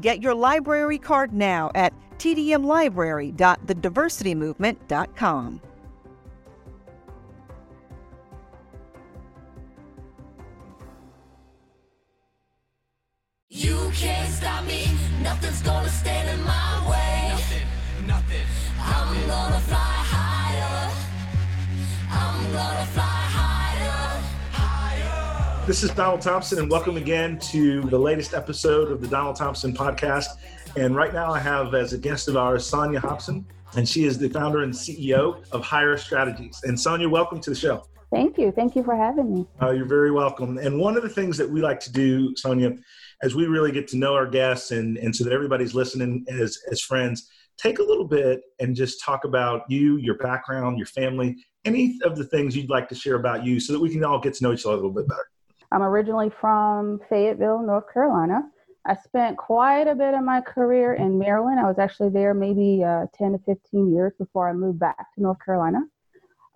Get your library card now at tdmlibrary.thediversitymovement.com. You can't stop me, nothing's gonna stand in my way. Nothing, nothing. I'm gonna fly higher. I'm gonna fly higher. Higher. This is Donald Thompson, and welcome again to the latest episode of the Donald Thompson podcast. And right now, I have as a guest of ours Sonya Hopson, and she is the founder and CEO of Hire Strategies. And Sonya, welcome to the show. Thank you. Thank you for having me. Uh, you're very welcome. And one of the things that we like to do, Sonya, as we really get to know our guests and, and so that everybody's listening as, as friends, take a little bit and just talk about you, your background, your family, any of the things you'd like to share about you so that we can all get to know each other a little bit better. I'm originally from Fayetteville, North Carolina. I spent quite a bit of my career in Maryland. I was actually there maybe uh, 10 to 15 years before I moved back to North Carolina.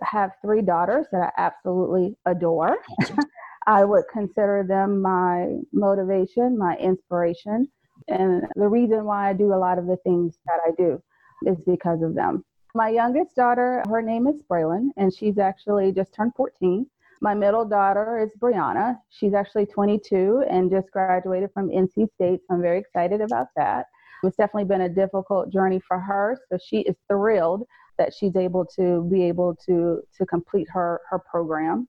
I have three daughters that I absolutely adore. I would consider them my motivation, my inspiration. And the reason why I do a lot of the things that I do is because of them. My youngest daughter, her name is Braylon, and she's actually just turned 14. My middle daughter is Brianna. She's actually 22 and just graduated from NC State. So I'm very excited about that. It's definitely been a difficult journey for her. So she is thrilled that she's able to be able to to complete her her program.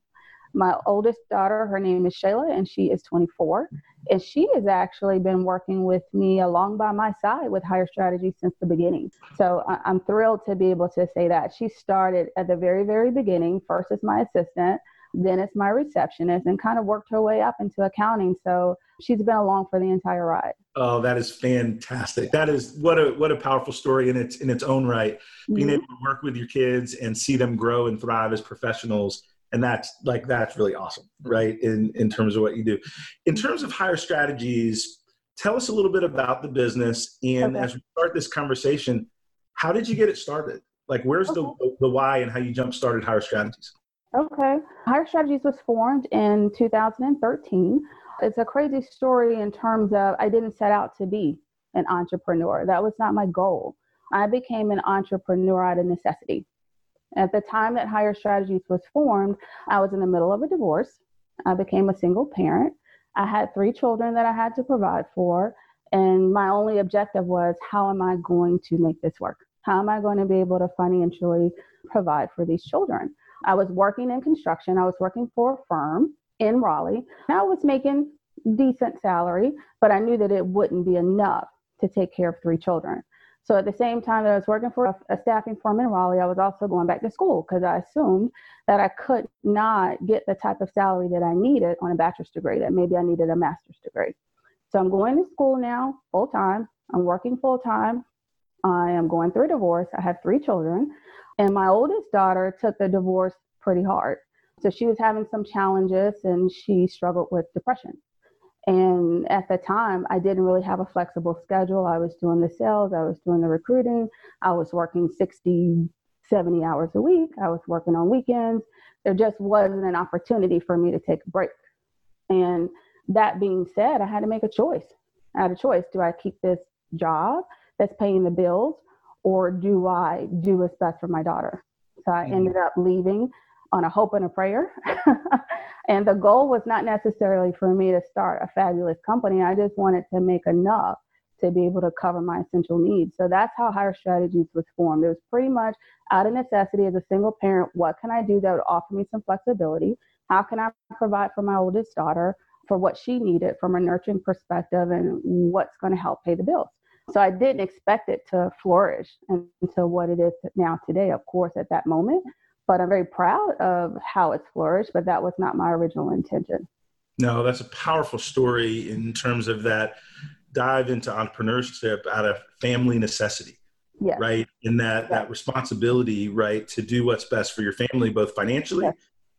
My oldest daughter, her name is Shayla, and she is 24. And she has actually been working with me along by my side with Hire Strategy since the beginning. So I'm thrilled to be able to say that. She started at the very, very beginning, first as my assistant, then as my receptionist, and kind of worked her way up into accounting. So she's been along for the entire ride. Oh, that is fantastic. That is what a what a powerful story in its in its own right. Being mm-hmm. able to work with your kids and see them grow and thrive as professionals and that's like that's really awesome right in in terms of what you do in terms of hire strategies tell us a little bit about the business and okay. as we start this conversation how did you get it started like where's okay. the the why and how you jump started hire strategies okay hire strategies was formed in 2013 it's a crazy story in terms of i didn't set out to be an entrepreneur that was not my goal i became an entrepreneur out of necessity at the time that Hire Strategies was formed, I was in the middle of a divorce. I became a single parent. I had three children that I had to provide for. And my only objective was how am I going to make this work? How am I going to be able to financially provide for these children? I was working in construction. I was working for a firm in Raleigh. Now I was making decent salary, but I knew that it wouldn't be enough to take care of three children. So at the same time that I was working for a, a staffing firm in Raleigh, I was also going back to school because I assumed that I could not get the type of salary that I needed on a bachelor's degree, that maybe I needed a master's degree. So I'm going to school now full time. I'm working full time. I am going through a divorce. I have three children. And my oldest daughter took the divorce pretty hard. So she was having some challenges and she struggled with depression. And at the time, I didn't really have a flexible schedule. I was doing the sales, I was doing the recruiting, I was working 60, 70 hours a week, I was working on weekends. There just wasn't an opportunity for me to take a break. And that being said, I had to make a choice. I had a choice. Do I keep this job that's paying the bills or do I do what's best for my daughter? So I mm-hmm. ended up leaving on a hope and a prayer. and the goal was not necessarily for me to start a fabulous company. I just wanted to make enough to be able to cover my essential needs. So that's how Hire Strategies was formed. It was pretty much out of necessity as a single parent. What can I do that would offer me some flexibility? How can I provide for my oldest daughter for what she needed from a nurturing perspective and what's going to help pay the bills? So I didn't expect it to flourish into what it is now today, of course, at that moment but I'm very proud of how it's flourished, but that was not my original intention. No, that's a powerful story in terms of that dive into entrepreneurship out of family necessity. Yes. Right. And that, yes. that responsibility, right, to do what's best for your family, both financially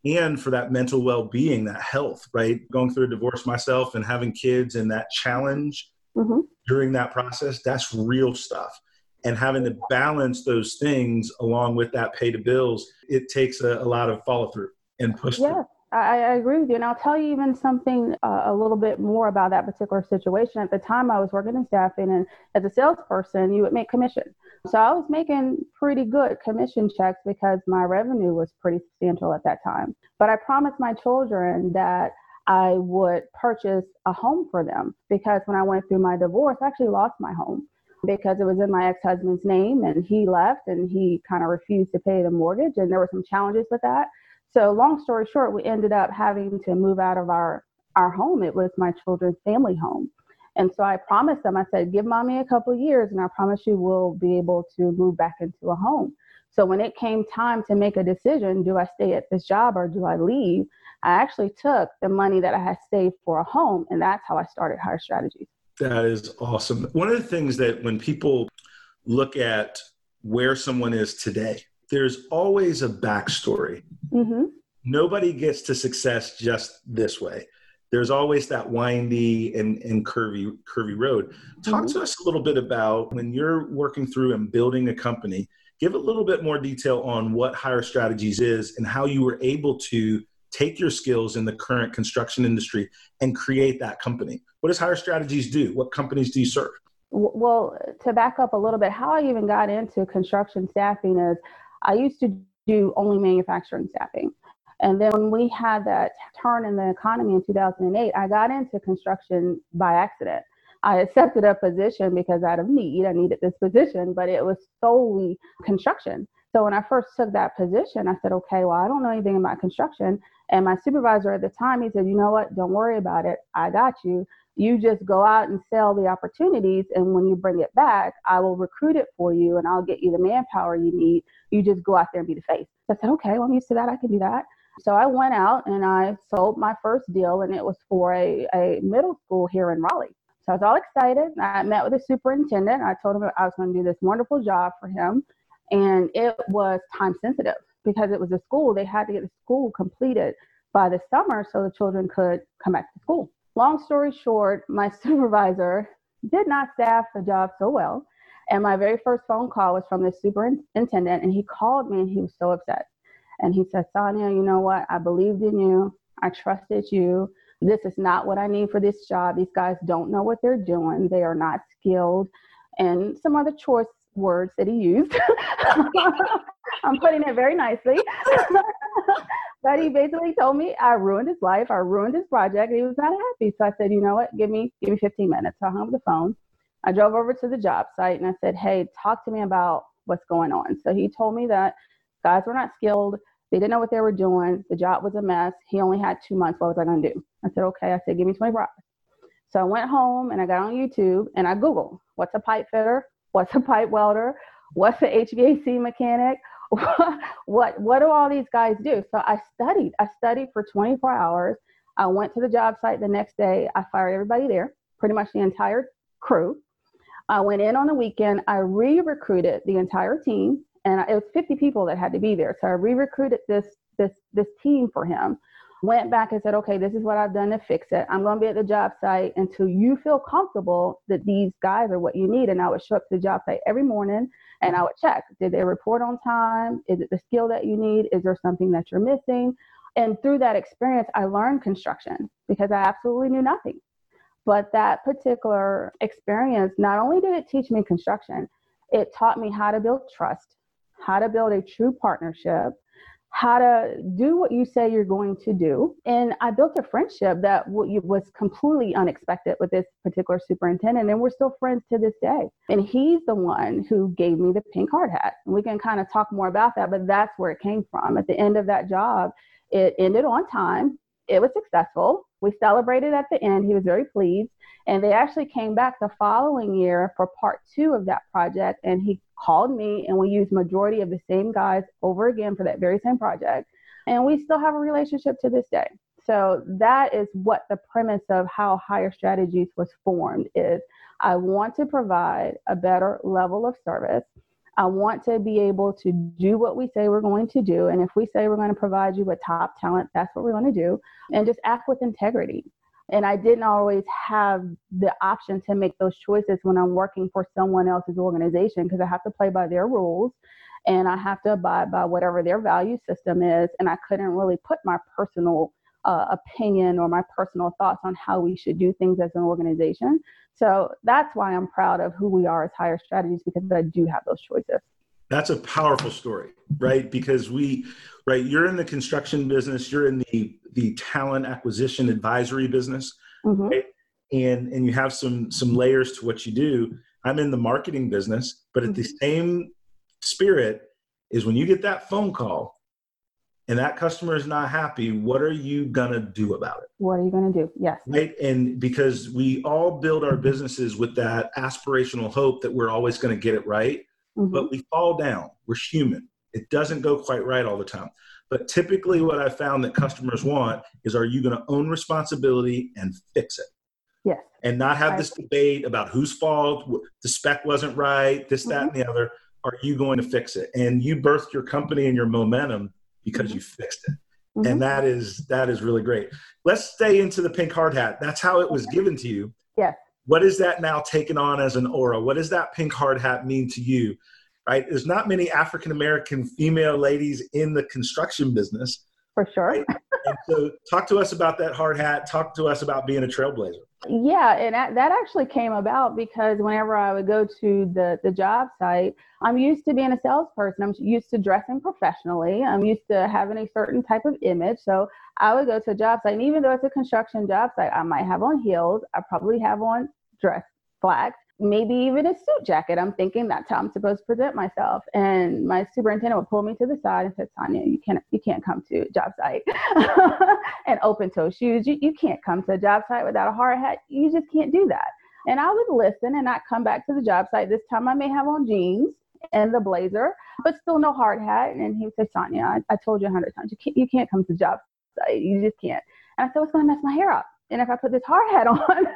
yes. and for that mental well being, that health, right? Going through a divorce myself and having kids and that challenge mm-hmm. during that process, that's real stuff and having to balance those things along with that pay to bills, it takes a, a lot of follow through and push yeah. I, I, agree with you. And I'll tell you even something uh, a little bit more about that particular situation. At the time, I was working in staffing, and as a salesperson, you would make commission. So I was making pretty good commission checks because my revenue was pretty substantial at that time. But I promised my children that I would purchase a home for them because when I went through my divorce, I actually lost my home because it was in my ex-husband's name and he left and he kind of refused to pay the mortgage and there were some challenges with that. So long story short we ended up having to move out of our our home. It was my children's family home. And so i promised them i said give mommy a couple years and i promise you we'll be able to move back into a home. So when it came time to make a decision do i stay at this job or do i leave i actually took the money that i had saved for a home and that's how i started Hire Strategies that is awesome. One of the things that when people look at where someone is today, there's always a backstory. Mm-hmm. Nobody gets to success just this way. There's always that windy and, and curvy curvy road. Talk mm-hmm. to us a little bit about when you're working through and building a company. Give a little bit more detail on what Hire Strategies is and how you were able to take your skills in the current construction industry and create that company. What does Hire Strategies do? What companies do you serve? Well, to back up a little bit, how I even got into construction staffing is I used to do only manufacturing staffing. And then when we had that turn in the economy in 2008, I got into construction by accident. I accepted a position because out of need, I needed this position, but it was solely construction. So when I first took that position, I said, okay, well, I don't know anything about construction. And my supervisor at the time, he said, you know what? Don't worry about it. I got you. You just go out and sell the opportunities. And when you bring it back, I will recruit it for you and I'll get you the manpower you need. You just go out there and be the face. I said, okay, well, I'm used to that. I can do that. So I went out and I sold my first deal, and it was for a, a middle school here in Raleigh. So I was all excited. I met with the superintendent. I told him I was going to do this wonderful job for him and it was time sensitive because it was a school. They had to get the school completed by the summer so the children could come back to school. Long story short, my supervisor did not staff the job so well. And my very first phone call was from the superintendent, and he called me and he was so upset. And he said, Sonya, you know what? I believed in you. I trusted you. This is not what I need for this job. These guys don't know what they're doing. They are not skilled. And some other choice words that he used. I'm putting it very nicely. but he basically told me I ruined his life, I ruined his project, he was not happy. So I said, you know what, give me give me 15 minutes. So I hung up the phone. I drove over to the job site and I said, Hey, talk to me about what's going on. So he told me that guys were not skilled, they didn't know what they were doing, the job was a mess. He only had two months. What was I gonna do? I said, Okay. I said, give me 24 hours. So I went home and I got on YouTube and I Googled what's a pipe fitter, What's a pipe welder? What's an HVAC mechanic? what what do all these guys do? So I studied. I studied for 24 hours. I went to the job site the next day. I fired everybody there, pretty much the entire crew. I went in on the weekend. I re-recruited the entire team, and it was 50 people that had to be there. So I re-recruited this this this team for him went back and said, okay, this is what I've done to fix it. I'm going to be at the job site until you feel comfortable that these guys are what you need. And I would show up to the job site every morning and I would check did they report on time? Is it the skill that you need? Is there something that you're missing? And through that experience, I learned construction because I absolutely knew nothing. But that particular experience, not only did it teach me construction, it taught me how to build trust, how to build a true partnership, how to do what you say you're going to do. And I built a friendship that was completely unexpected with this particular superintendent, and we're still friends to this day. And he's the one who gave me the pink hard hat. And we can kind of talk more about that, but that's where it came from. At the end of that job, it ended on time. It was successful. We celebrated at the end. He was very pleased. And they actually came back the following year for part two of that project. And he called me, and we used majority of the same guys over again for that very same project. And we still have a relationship to this day. So that is what the premise of how Hire Strategies was formed is I want to provide a better level of service. I want to be able to do what we say we're going to do. And if we say we're going to provide you with top talent, that's what we're going to do. And just act with integrity. And I didn't always have the option to make those choices when I'm working for someone else's organization because I have to play by their rules and I have to abide by whatever their value system is. And I couldn't really put my personal uh, opinion or my personal thoughts on how we should do things as an organization. So that's why I'm proud of who we are as Hire Strategies because I do have those choices. That's a powerful story, right? Because we, right, you're in the construction business, you're in the the talent acquisition advisory business, mm-hmm. right? and and you have some some layers to what you do. I'm in the marketing business, but at mm-hmm. the same spirit is when you get that phone call and that customer is not happy, what are you gonna do about it? What are you gonna do? Yes. Right. And because we all build our businesses with that aspirational hope that we're always gonna get it right, mm-hmm. but we fall down. We're human. It doesn't go quite right all the time. But typically, what I found that customers want is are you going to own responsibility and fix it? Yes. And not have this debate about whose fault, the spec wasn't right, this, that, mm-hmm. and the other. Are you going to fix it? And you birthed your company and your momentum because you fixed it. Mm-hmm. And that is that is really great. Let's stay into the pink hard hat. That's how it was given to you. Yes. What is that now taken on as an aura? What does that pink hard hat mean to you? right? There's not many African American female ladies in the construction business. For sure. Right? so, talk to us about that hard hat. Talk to us about being a trailblazer. Yeah, and that actually came about because whenever I would go to the the job site, I'm used to being a salesperson. I'm used to dressing professionally. I'm used to having a certain type of image. So I would go to a job site, and even though it's a construction job site, I might have on heels. I probably have on dress slacks maybe even a suit jacket. I'm thinking that's how I'm supposed to present myself. And my superintendent would pull me to the side and said, Tanya, you can't you can't come to job site and open toe shoes. You, you can't come to a job site without a hard hat. You just can't do that. And I would listen and not come back to the job site. This time I may have on jeans and the blazer, but still no hard hat. And he would say, Sonya, I, I told you a hundred times, you can't, you can't come to the job site. You just can't. And I said, it's going to mess my hair up. And if I put this hard hat on,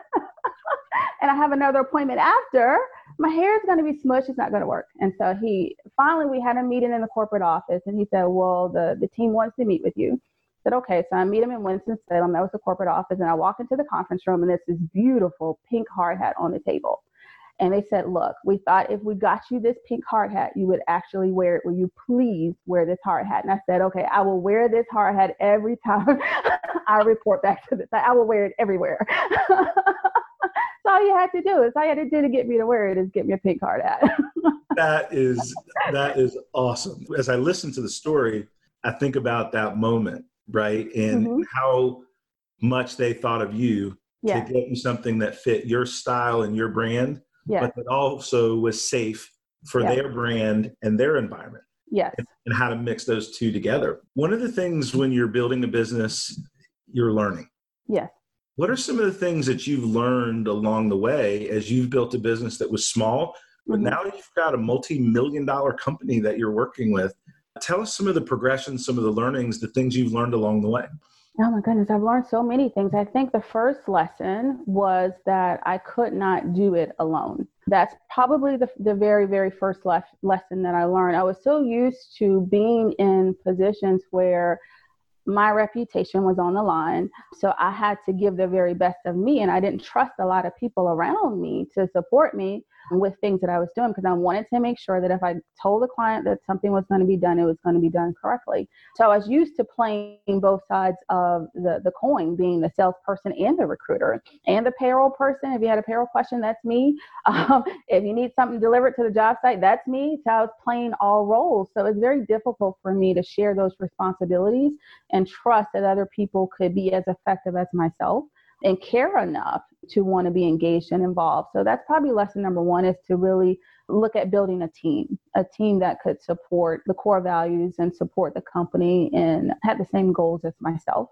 and I have another appointment after, my hair is going to be smushed. It's not going to work. And so he finally we had a meeting in the corporate office, and he said, "Well, the the team wants to meet with you." I said, "Okay." So I meet him in Winston Salem. That was the corporate office, and I walk into the conference room, and there's this beautiful pink hard hat on the table. And they said, Look, we thought if we got you this pink hard hat, you would actually wear it. Will you please wear this hard hat? And I said, Okay, I will wear this hard hat every time I report back to this. I will wear it everywhere. all you had to do. It's all you had to do to get me to wear it is get me a pink hard hat. that is that is awesome. As I listen to the story, I think about that moment, right? And mm-hmm. how much they thought of you yeah. to get you something that fit your style and your brand, yeah. but that also was safe for yeah. their brand and their environment. Yes. And, and how to mix those two together. One of the things when you're building a business, you're learning. Yes. What are some of the things that you've learned along the way as you've built a business that was small, but mm-hmm. now you've got a multi million dollar company that you're working with? Tell us some of the progressions, some of the learnings, the things you've learned along the way. Oh my goodness, I've learned so many things. I think the first lesson was that I could not do it alone. That's probably the, the very, very first lesson that I learned. I was so used to being in positions where my reputation was on the line. So I had to give the very best of me. And I didn't trust a lot of people around me to support me with things that I was doing because I wanted to make sure that if I told the client that something was going to be done, it was going to be done correctly. So I was used to playing both sides of the, the coin, being the salesperson and the recruiter and the payroll person. If you had a payroll question, that's me. Um, if you need something delivered to the job site, that's me. So I was playing all roles. So it's very difficult for me to share those responsibilities and trust that other people could be as effective as myself and care enough to want to be engaged and involved. So that's probably lesson number one is to really look at building a team, a team that could support the core values and support the company and have the same goals as myself.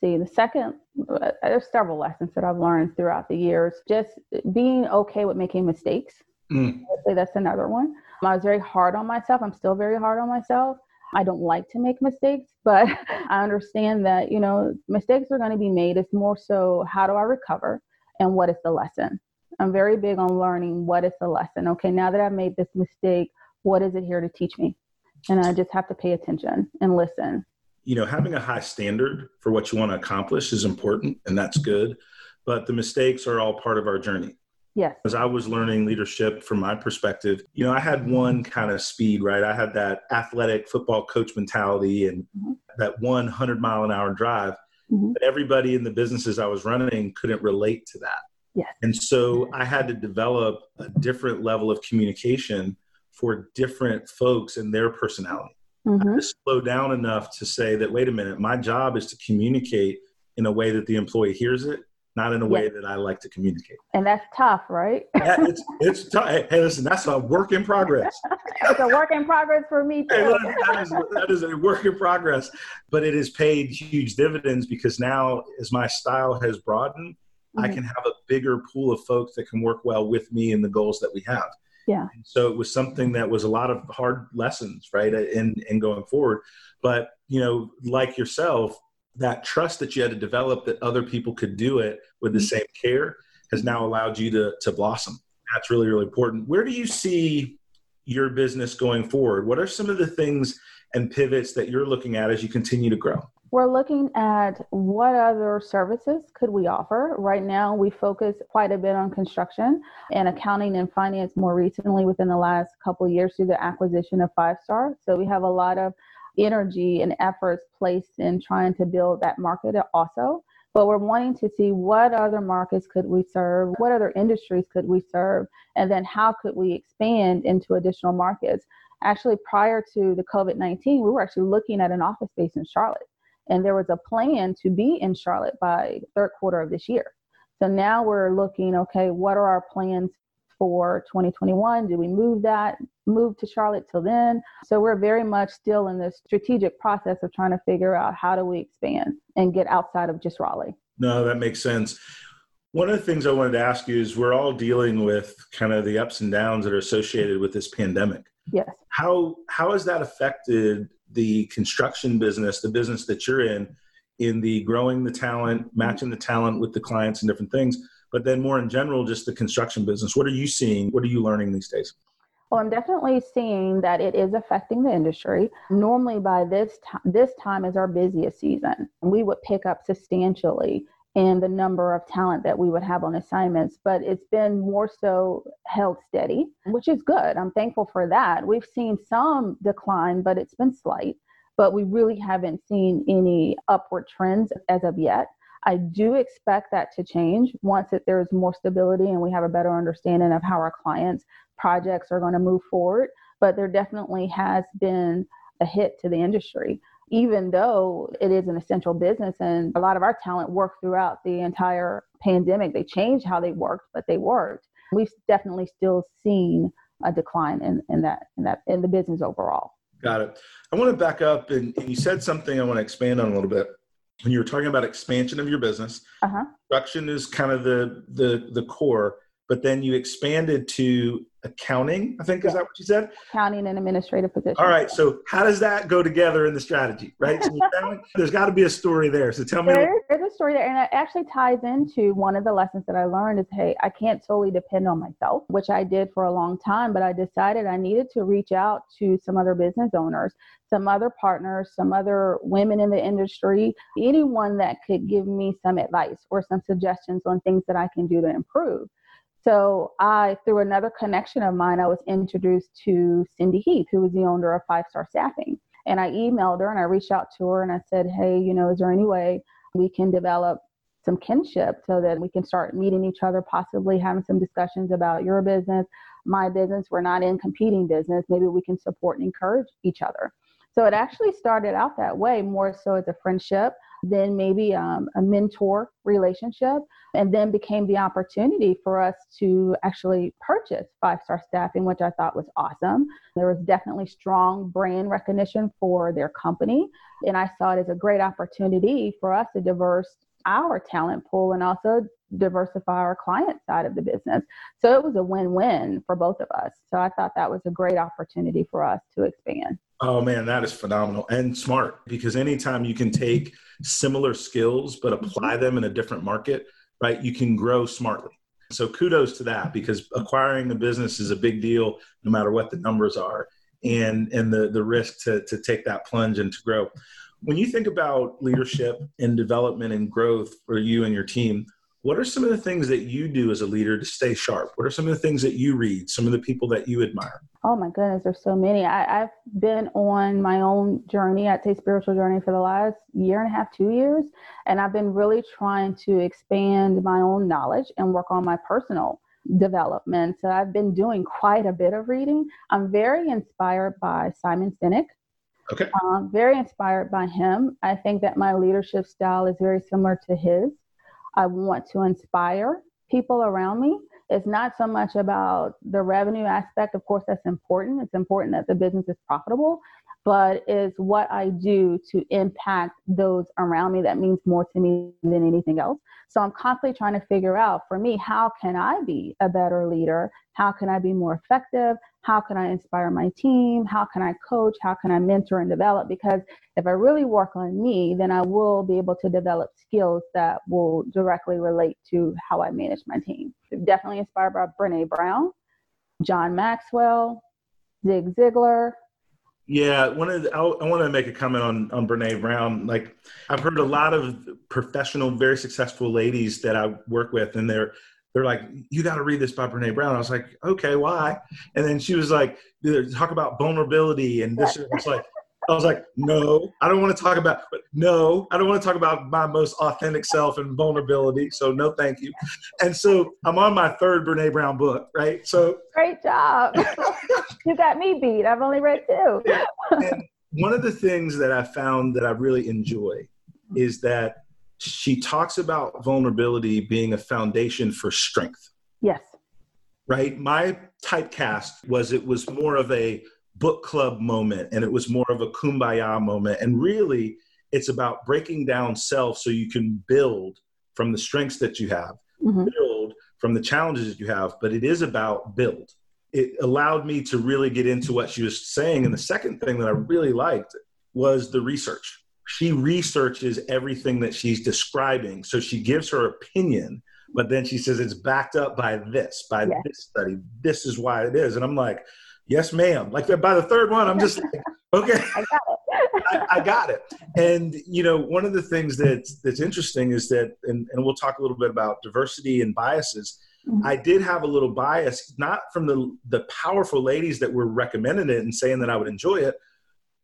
See, the second, uh, there's several lessons that I've learned throughout the years. Just being okay with making mistakes. Mm. I'd say that's another one. I was very hard on myself. I'm still very hard on myself. I don't like to make mistakes, but I understand that, you know, mistakes are going to be made. It's more so how do I recover and what is the lesson? I'm very big on learning what is the lesson. Okay, now that I've made this mistake, what is it here to teach me? And I just have to pay attention and listen. You know, having a high standard for what you want to accomplish is important and that's good, but the mistakes are all part of our journey. Yes. As I was learning leadership from my perspective, you know, I had one kind of speed, right? I had that athletic football coach mentality and mm-hmm. that 100 mile an hour drive. Mm-hmm. But everybody in the businesses I was running couldn't relate to that. Yes. And so I had to develop a different level of communication for different folks and their personality. Mm-hmm. I had to slow down enough to say that, wait a minute, my job is to communicate in a way that the employee hears it not in a way that I like to communicate. And that's tough, right? yeah, it's it's tough. Hey, listen, that's a work in progress. it's a work in progress for me too. Hey, that, is, that is a work in progress, but it has paid huge dividends because now, as my style has broadened, mm-hmm. I can have a bigger pool of folks that can work well with me in the goals that we have. Yeah. so it was something that was a lot of hard lessons, right, in in going forward. But you know, like yourself, that trust that you had to develop that other people could do it with the mm-hmm. same care has now allowed you to, to blossom. That's really, really important. Where do you see your business going forward? What are some of the things and pivots that you're looking at as you continue to grow? We're looking at what other services could we offer. Right now, we focus quite a bit on construction and accounting and finance more recently within the last couple years through the acquisition of Five Star. So we have a lot of energy and efforts placed in trying to build that market also. But we're wanting to see what other markets could we serve, what other industries could we serve, and then how could we expand into additional markets. Actually, prior to the COVID 19, we were actually looking at an office space in Charlotte. And there was a plan to be in Charlotte by third quarter of this year. So now we're looking, okay, what are our plans for 2021? Do we move that, move to Charlotte till then? So we're very much still in this strategic process of trying to figure out how do we expand and get outside of just Raleigh. No, that makes sense. One of the things I wanted to ask you is we're all dealing with kind of the ups and downs that are associated with this pandemic. Yes. How how has that affected the construction business, the business that you're in, in the growing the talent, matching the talent with the clients and different things? But then more in general, just the construction business. What are you seeing? What are you learning these days? Well, I'm definitely seeing that it is affecting the industry. Normally, by this time, this time is our busiest season, we would pick up substantially in the number of talent that we would have on assignments. But it's been more so held steady, which is good. I'm thankful for that. We've seen some decline, but it's been slight. But we really haven't seen any upward trends as of yet. I do expect that to change once that there's more stability and we have a better understanding of how our clients' projects are going to move forward. But there definitely has been a hit to the industry, even though it is an essential business and a lot of our talent worked throughout the entire pandemic. They changed how they worked, but they worked. We've definitely still seen a decline in, in that in that in the business overall. Got it. I want to back up and, and you said something I want to expand on a little bit when you were talking about expansion of your business, uh-huh. production is kind of the the the core, but then you expanded to accounting. I think is that what you said? Accounting and administrative position. All right. So how does that go together in the strategy, right? So there's got to be a story there. So tell me. There, there's a story there, and it actually ties into one of the lessons that I learned is, hey, I can't solely depend on myself, which I did for a long time, but I decided I needed to reach out to some other business owners, some other partners, some other women in the industry, anyone that could give me some advice or some suggestions on things that I can do to improve. So I, through another connection of mine, I was introduced to Cindy Heath, who was the owner of Five Star Staffing. And I emailed her and I reached out to her and I said, hey, you know, is there any way we can develop some kinship so that we can start meeting each other, possibly having some discussions about your business, my business. We're not in competing business. Maybe we can support and encourage each other. So it actually started out that way, more so as a friendship, then maybe um, a mentor relationship, and then became the opportunity for us to actually purchase Five Star Staffing, which I thought was awesome. There was definitely strong brand recognition for their company, and I saw it as a great opportunity for us to diverse our talent pool and also diversify our client side of the business. So it was a win win for both of us. So I thought that was a great opportunity for us to expand. Oh man, that is phenomenal and smart because anytime you can take similar skills but mm-hmm. apply them in a different market, right, you can grow smartly. So kudos to that because acquiring a business is a big deal no matter what the numbers are and and the the risk to to take that plunge and to grow. When you think about leadership and development and growth for you and your team, what are some of the things that you do as a leader to stay sharp? What are some of the things that you read? Some of the people that you admire? Oh my goodness, there's so many. I, have been on my own journey, I'd say spiritual journey for the last year and a half, two years. And I've been really trying to expand my own knowledge and work on my personal development. So I've been doing quite a bit of reading. I'm very inspired by Simon Sinek. Okay. Um, very inspired by him. I think that my leadership style is very similar to his. I want to inspire people around me. It's not so much about the revenue aspect. Of course, that's important. It's important that the business is profitable, but it's what I do to impact those around me that means more to me than anything else. So I'm constantly trying to figure out for me, how can I be a better leader? How can I be more effective? How can I inspire my team? How can I coach? How can I mentor and develop? Because if I really work on me, then I will be able to develop skills that will directly relate to how I manage my team. Definitely inspired by Brene Brown, John Maxwell, Zig Ziglar, yeah, one of the, I, I want to make a comment on on Brene Brown. Like, I've heard a lot of professional, very successful ladies that I work with, and they're they're like, "You got to read this by Brene Brown." I was like, "Okay, why?" And then she was like, "Talk about vulnerability," and this I was like, I was like, no, I don't want to talk about, no, I don't want to talk about my most authentic self and vulnerability. So no, thank you. And so I'm on my third Brene Brown book, right? So great job. you got me beat. I've only read two. and one of the things that I found that I really enjoy is that she talks about vulnerability being a foundation for strength. Yes. Right. My typecast was it was more of a book club moment and it was more of a kumbaya moment. And really, it's about breaking down self so you can build from the strengths that you have, mm-hmm. build from the challenges that you have, but it is about build. It allowed me to really get into what she was saying. And the second thing that I really liked was the research. She researches everything that she's describing. So she gives her opinion, but then she says it's backed up by this, by yes. this study. This is why it is. And I'm like, yes, ma'am. Like by the third one, I'm just like, okay, I got it. I, I, got it. And you know, one of the things that's that's interesting is that, and, and we'll talk a little bit about diversity and biases. Mm-hmm. I did have a little bias, not from the the powerful ladies that were recommending it and saying that I would enjoy it,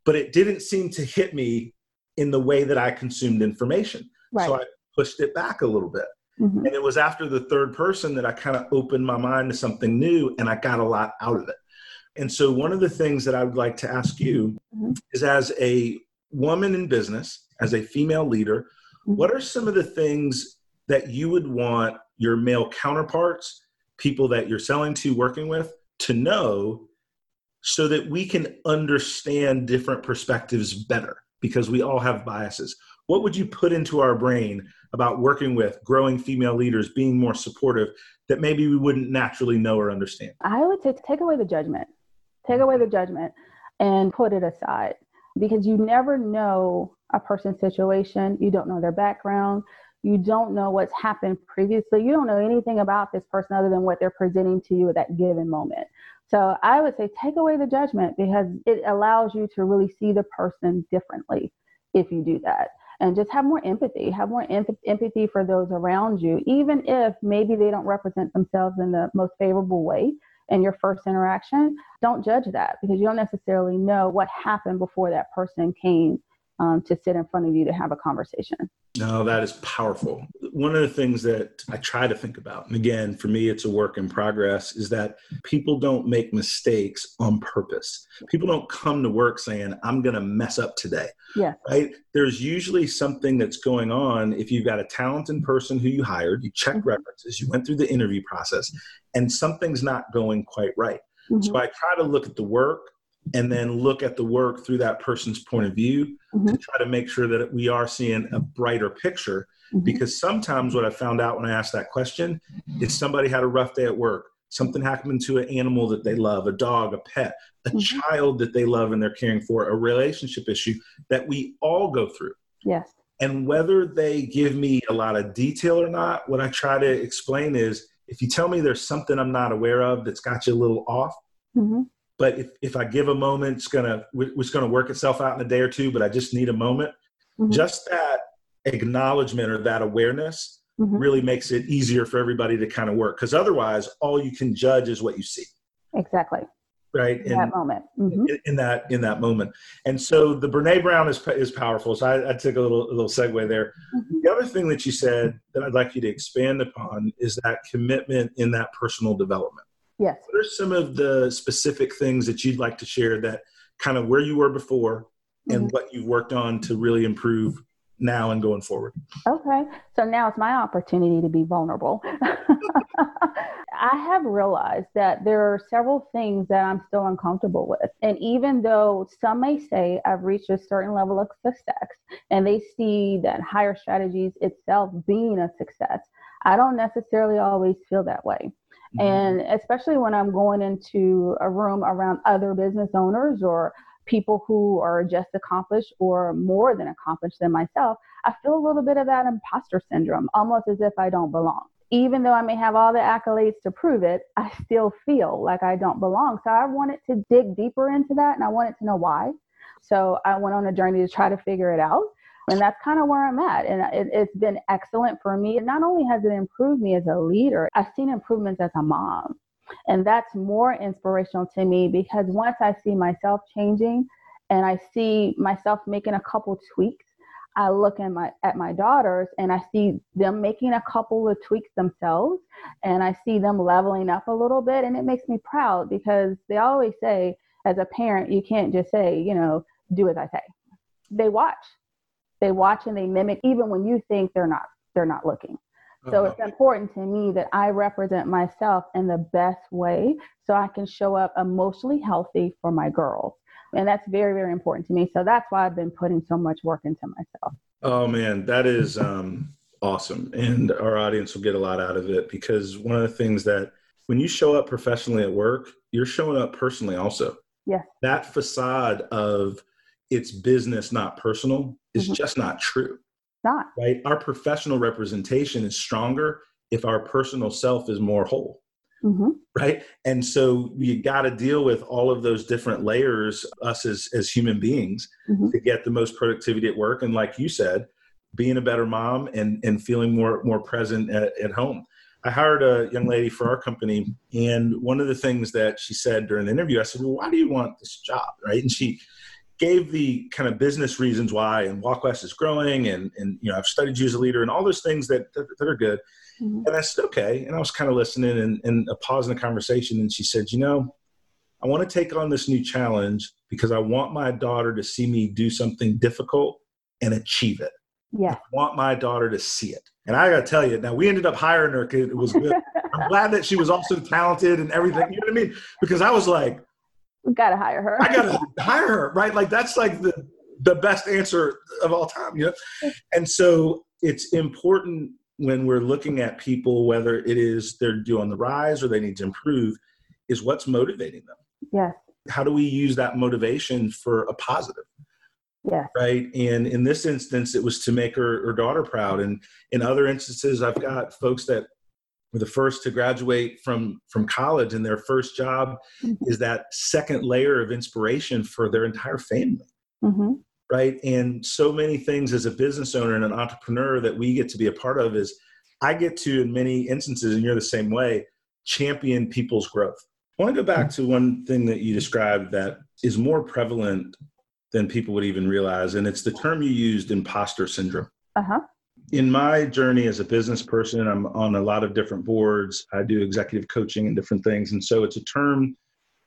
but it didn't seem to hit me in the way that I consumed information. Right. So I pushed it back a little bit. Mm-hmm. And it was after the third person that I kind of opened my mind to something new and I got a lot out of it. And so, one of the things that I would like to ask you mm-hmm. is as a woman in business, as a female leader, mm-hmm. what are some of the things that you would want your male counterparts, people that you're selling to, working with, to know so that we can understand different perspectives better? Because we all have biases. what would you put into our brain about working with growing female leaders, being more supportive that maybe we wouldn't naturally know or understand? I would say take away the judgment. Take away the judgment and put it aside because you never know a person's situation. You don't know their background. You don't know what's happened previously. You don't know anything about this person other than what they're presenting to you at that given moment. So I would say take away the judgment because it allows you to really see the person differently if you do that. And just have more empathy, have more em- empathy for those around you, even if maybe they don't represent themselves in the most favorable way in your first interaction. Don't judge that because you don't necessarily know what happened before that person came um, to sit in front of you to have a conversation. No, that is powerful. One of the things that I try to think about, and again, for me, it's a work in progress, is that people don't make mistakes on purpose. People don't come to work saying, I'm going to mess up today. Yeah. Right? There's usually something that's going on. If you've got a talented person who you hired, you checked Mm-hmm. references, you went through the interview process, and something's not going quite right. Mhm. So I try to look at the work and then look at the work through that person's point of view to Mhm. try to make sure that we are seeing a brighter picture. Mhm. Because sometimes what I found out when I asked that question is somebody had a rough day at work. Something happened to an animal that they love, a dog, a pet, a Mhm. child that they love and they're caring for, a relationship issue that we all go through. Yes. And whether they give me a lot of detail or not, what I try to explain is if you tell me there's something I'm not aware of that's got you a little off, hmm but if, if I give a moment, it's gonna it's gonna work itself out in a day or two. But I just need a moment. Mhm. Just that acknowledgement or that awareness hmm really makes it easier for everybody to kind of work. Because otherwise, all you can judge is what you see, Exactly. right? In that moment. hmm in, in that in that moment. And so the Brene Brown is is powerful. So I, I took a little a little segue there. Mhm. The other thing that you said that I'd like you to expand upon is that commitment in that personal development. Yes. What are some of the specific things that you'd like to share that kind of where you were before and Mhm. what you've worked on to really improve now and going forward? Okay, so now it's my opportunity to be vulnerable. I have realized that there are several things that I'm still uncomfortable with. And even though some may say I've reached a certain level of success and they see that Hire Strategies itself being a success, I don't necessarily always feel that way. Mm-hmm. And especially when I'm going into a room around other business owners or people who are just accomplished or more than accomplished than myself, I feel a little bit of that imposter syndrome, almost as if I don't belong. Even though I may have all the accolades to prove it, I still feel like I don't belong. So I wanted to dig deeper into that and I wanted to know why. So I went on a journey to try to figure it out. And that's kind of where I'm at. And it, it's been excellent for me. Not only has it improved me as a leader, I've seen improvements as a mom. And that's more inspirational to me because once I see myself changing and I see myself making a couple tweaks, I look at my at my daughters and I see them making a couple of tweaks themselves and I see them leveling up a little bit and it makes me proud because they always say as a parent you can't just say, you know, do as I say. They watch. They watch and they mimic even when you think they're not they're not looking. So it's important to me that I represent myself in the best way so I can show up emotionally healthy for my girls. And that's very, very important to me. So that's why I've been putting so much work into myself. Oh man, that is um, awesome, and our audience will get a lot out of it because one of the things that when you show up professionally at work, you're showing up personally also. Yes. That facade of it's business, not personal, is Mhm. just not true, Not. right? Our professional representation is stronger if our personal self is more whole. Hmm right? And so you got to deal with all of those different layers us as as human beings Mhm. to get the most productivity at work. And like you said being a better mom and and feeling more more present at, at home. I hired a young lady for our company and one of the things that she said during the interview i said well why do you want this job? Right? And she gave the kind of business reasons why and walk west is growing and and you know i've studied you as a leader and all those things that that, that are good Mhm. and I said, okay. And I was kind of listening and, and a pause in the conversation. And she said, you know, I want to take on this new challenge because I want my daughter to see me do something difficult and achieve it. Yeah. I want my daughter to see it. And I got to tell you, now we ended up hiring her because it was good. I'm glad that she was also talented and everything. You know what I mean? Because I was like, we got to hire her. I got to hire her, right? Like that's like the the best answer of all time, you know? And so it's important when we're looking at people, whether it is they're doing the rise or they need to improve, is what's motivating them. Yes. How do we use that motivation for a positive? Yeah. Right. And in this instance, it was to make her, her daughter proud. And in other instances, I've got folks that the first to graduate from from college and their first job Mhm. is that second layer of inspiration for their entire family. Hmm right? And so many things as a business owner and an entrepreneur that we get to be a part of is i get to in many instances and you're the same way champion people's growth. I want to go back to one thing that you described that is more prevalent than people would even realize and it's the term you used imposter syndrome. Uh huh. In my journey as a business person, I'm on a lot of different boards. I do executive coaching and different things. And so it's a term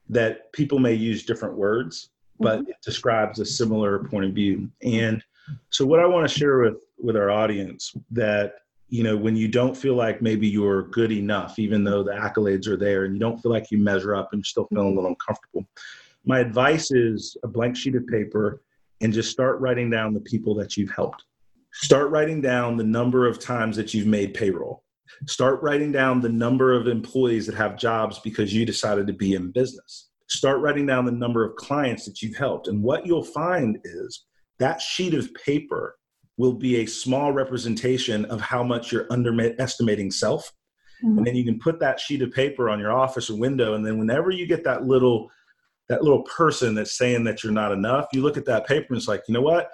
that people may use different words, but mm-hmm. it describes a similar point of view. And so what I want to share with with our audience that you know when you don't feel like maybe you're good enough even though the accolades are there and you don't feel like you measure up and you're still feeling a little uncomfortable my advice is a blank sheet of paper and just start writing down the people that you've helped Start writing down the number of times that you've made payroll. Start writing down the number of employees that have jobs because you decided to be in business. Start writing down the number of clients that you've helped. And what you'll find is that sheet of paper will be a small representation of how much you're underestimating self. Mhm. And then you can put that sheet of paper on your office or window. And then whenever you get that little that little person that's saying that you're not enough, you look at that paper and it's like, you know what?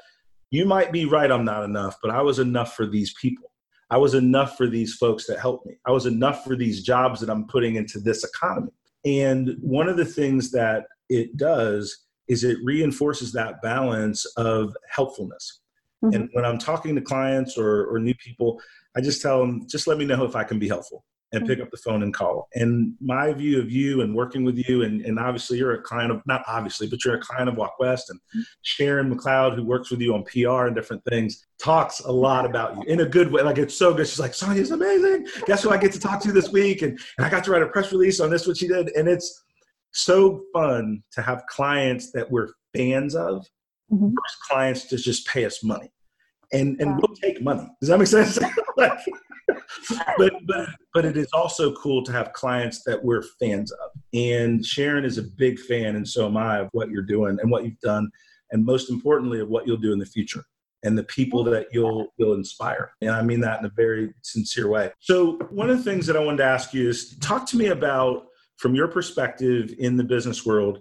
You might be right i'm not enough but i was enough for these people. I was enough for these folks that helped me. I was enough for these jobs that i'm putting into this economy. And one of the things that it does is it reinforces that balance of helpfulness. Mhm. and when i'm talking to clients or, or new people i just tell them just let me know if i can be helpful and pick up the phone and call. And my view of you and working with you and, and obviously you're a client of not obviously but you're a client of walk west and sharon mcleod who works with you on pr and different things talks a lot about you in a good way. Like it's so good. She's like sonya's amazing. Guess who i get to talk to this week? And, and i got to write a press release on this what she did. And it's so fun to have clients that we're fans of Mhm. clients to just pay us money. And and Wow. we'll take money. Does that make sense? Like, but but but it is also cool to have clients that we're fans of. And sharon is a big fan and so am i of what you're doing and what you've done and most importantly of what you'll do in the future and the people that you'll you'll inspire. And i mean that in a very sincere way. So one of the things that i wanted to ask you is talk to me about from your perspective in the business world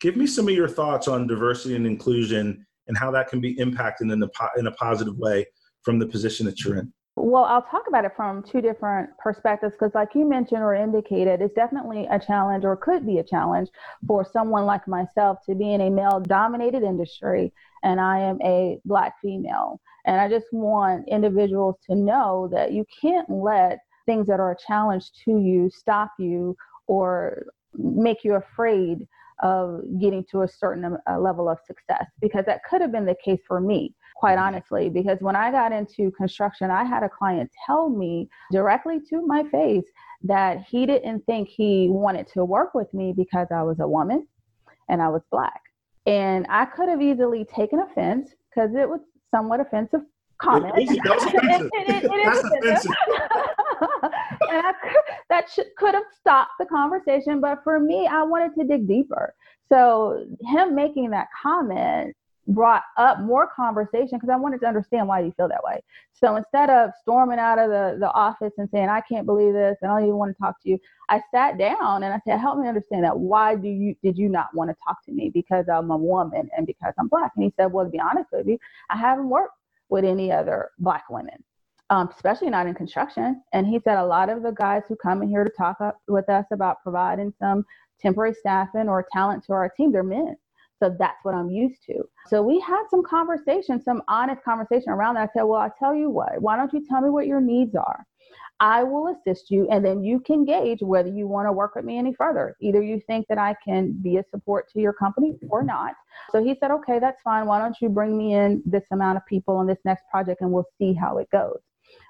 give me some of your thoughts on diversity and inclusion and how that can be impacted in a, in a positive way from the position that you're in Well, I'll talk about it from two different perspectives because, like you mentioned or indicated, it's definitely a challenge or could be a challenge for someone like myself to be in a male dominated industry and I am a black female. And I just want individuals to know that you can't let things that are a challenge to you stop you or make you afraid of getting to a certain level of success because that could have been the case for me quite mm-hmm. honestly because when i got into construction i had a client tell me directly to my face that he didn't think he wanted to work with me because i was a woman and i was black and i could have easily taken offense because it was somewhat offensive comment It offensive. It- it- offensive. and I could, that should, could have stopped the conversation, but for me, I wanted to dig deeper. So him making that comment brought up more conversation because I wanted to understand why you feel that way. So instead of storming out of the, the office and saying, I can't believe this and I don't even want to talk to you, I sat down and I said, help me understand that. Why do you did you not want to talk to me? Because I'm a woman and because I'm black. And he said, Well, to be honest with you, I haven't worked with any other black women. Um, especially not in construction. And he said a lot of the guys who come in here to talk up with us about providing some temporary staffing or talent to our team, they're men. So that's what I'm used to. So we had some conversation, some honest conversation around that. I said, Well, I tell you what, why don't you tell me what your needs are? I will assist you, and then you can gauge whether you want to work with me any further. Either you think that I can be a support to your company or not. So he said, Okay, that's fine. Why don't you bring me in this amount of people on this next project and we'll see how it goes?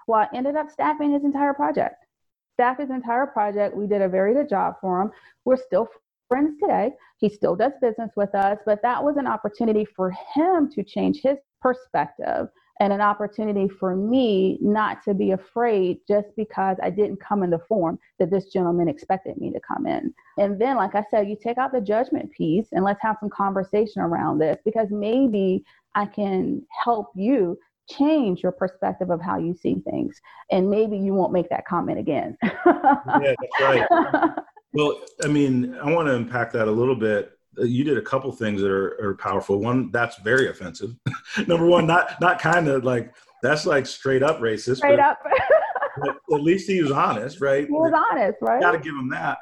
Well, I ended up staffing his entire project. Staff his entire project. We did a very good job for him. We're still friends today. He still does business with us, but that was an opportunity for him to change his perspective and an opportunity for me not to be afraid just because I didn't come in the form that this gentleman expected me to come in. And then, like I said, you take out the judgment piece and let's have some conversation around this because maybe I can help you change your perspective of how you see things. And maybe you won't make that comment again. yeah, that's right. well, I mean, I want to unpack that a little bit. Uh, you did a couple things that are, are powerful. One, that's very offensive. Number one, not not kind of like that's like straight up racist. Straight up. at least he was honest, right? He was honest, right? Got to give him that.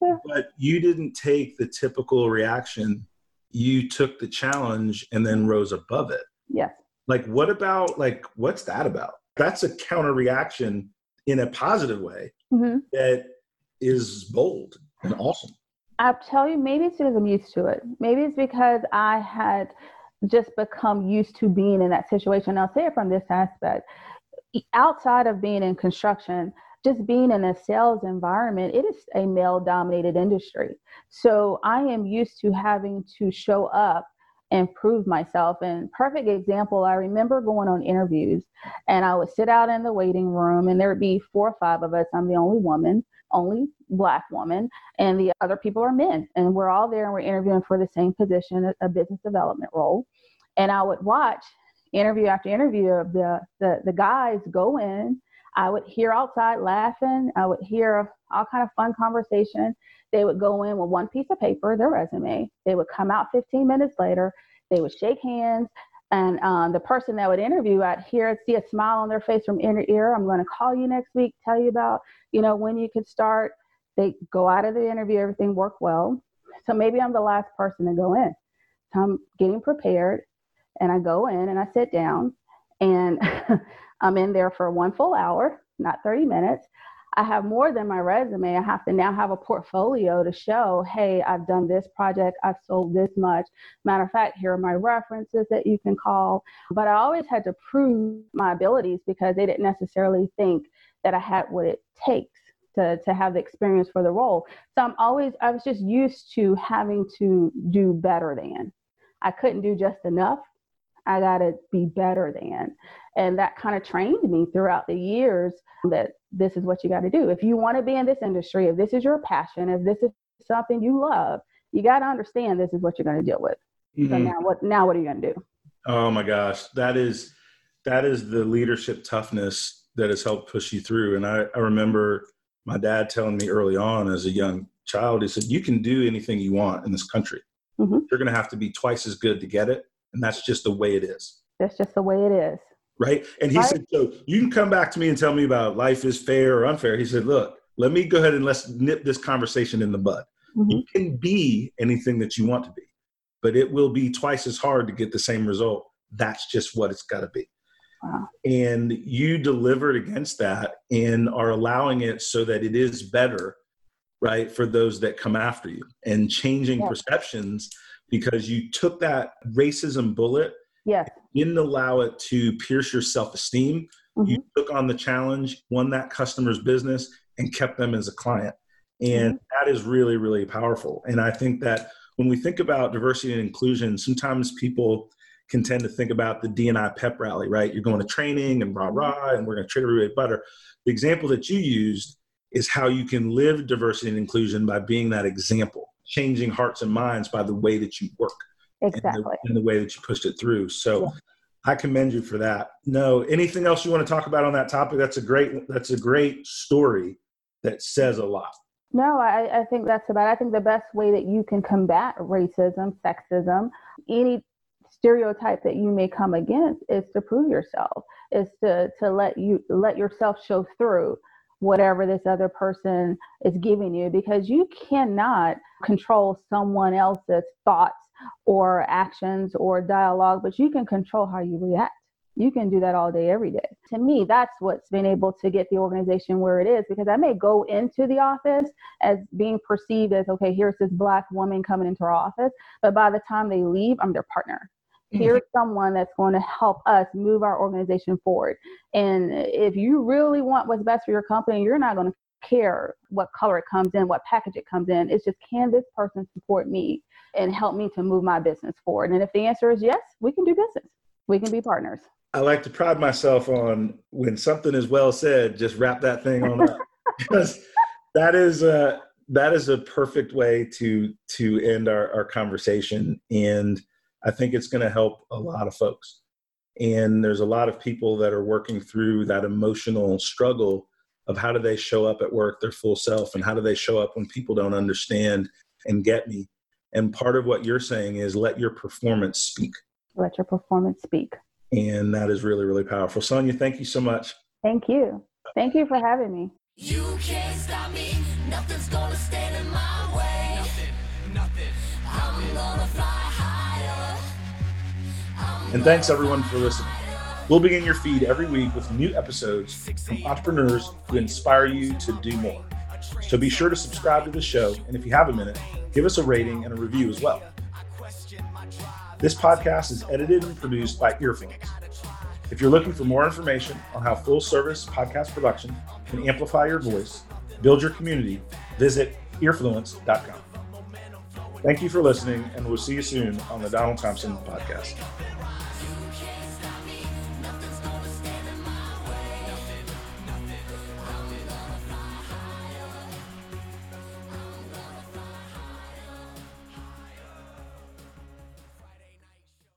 But you didn't take the typical reaction. You took the challenge and then rose above it. Yes. Like, what about like what's that about? That's a counter reaction in a positive way mm-hmm. that is bold and awesome. I'll tell you, maybe it's because I'm used to it. Maybe it's because I had just become used to being in that situation. I'll say it from this aspect. Outside of being in construction, just being in a sales environment, it is a male dominated industry. So I am used to having to show up and prove myself. And perfect example, I remember going on interviews and I would sit out in the waiting room and there would be four or five of us. I'm the only woman only black woman and the other people are men. And we're all there and we're interviewing for the same position a business development role. And i would watch interview after interview of the the, the guys go in. I would hear outside laughing. I would hear all kind of fun conversation. They would go in with one piece of paper their resume. They would come out 15 minutes later. They would shake hands and um, the person that would interview, I'd hear, see a smile on their face from ear to ear. I'm going to call you next week, tell you about, you know, when you could start. They go out of the interview, everything worked well. So maybe I'm the last person to go in. So I'm getting prepared, and I go in and I sit down, and I'm in there for one full hour, not 30 minutes. I have more than my resume. I have to now have a portfolio to show, hey, I've done this project, I've sold this much. Matter of fact, here are my references that you can call. But I always had to prove my abilities because they didn't necessarily think that I had what it takes to, to have the experience for the role. So I'm always, I was just used to having to do better than. I couldn't do just enough. I got to be better than. And that kind of trained me throughout the years that this is what you got to do. If you want to be in this industry, if this is your passion, if this is something you love, you got to understand this is what you're going to deal with. Mm-hmm. So now what now what are you going to do? Oh my gosh, that is that is the leadership toughness that has helped push you through. And I, I remember my dad telling me early on as a young child, he said, You can do anything you want in this country. Mm-hmm. You're going to have to be twice as good to get it. And that's just the way it is. That's just the way it is right? And he right. said, so you can come back to me and tell me about life is fair or unfair. He said, look, let me go ahead and let's nip this conversation in the bud. Mm-hmm. You can be anything that you want to be, but it will be twice as hard to get the same result. That's just what it's got to be. Wow. And you delivered against that and are allowing it so that it is better, right, for those that come after you and changing yeah. perceptions because you took that racism bullet Yes. Didn't allow it to pierce your self esteem. Mm-hmm. You took on the challenge, won that customer's business, and kept them as a client. And mm-hmm. that is really, really powerful. And I think that when we think about diversity and inclusion, sometimes people can tend to think about the DNI pep rally, right? You're going to training and rah mm-hmm. rah, and we're going to treat everybody better. The example that you used is how you can live diversity and inclusion by being that example, changing hearts and minds by the way that you work exactly and the, in the, way that you pushed it through. So yeah. i commend you for that. No anything else you want to talk about on that topic? That's a great that's a great story that says a lot. No I, I think that's about it. i think the best way that you can combat racism sexism any stereotype that you may come against is to prove yourself is to to let you let yourself show through whatever this other person is giving you because you cannot control someone else's thoughts or actions or dialogue, but you can control how you react. You can do that all day, every day. To me, that's what's been able to get the organization where it is because I may go into the office as being perceived as, okay, here's this black woman coming into our office. But by the time they leave, I'm their partner. Mm-hmm. Here's someone that's going to help us move our organization forward. And if you really want what's best for your company, you're not going to care what color it comes in, what package it comes in. It's just can this person support me and help me to move my business forward? And if the answer is yes, we can do business. We can be partners. I like to pride myself on when something is well said, just wrap that thing on up because that is a that is a perfect way to to end our, our conversation. And I think it's going to help a lot of folks. And there's a lot of people that are working through that emotional struggle of how do they show up at work their full self and how do they show up when people don't understand and get me. And part of what you're saying is let your performance speak. Let your performance speak. And that is really, really powerful. Sonya, thank you so much. Thank you. Thank you for having me. You can't stop me. Nothing's gonna stand And thanks everyone for listening. We'll begin your feed every week with new episodes from entrepreneurs who inspire you to do more. So be sure to subscribe to the show, and if you have a minute, give us a rating and a review as well. This podcast is edited and produced by Earfluence. If you're looking for more information on how full service podcast production can amplify your voice, build your community, visit earfluence.com. Thank you for listening, and we'll see you soon on the Donald Thompson podcast.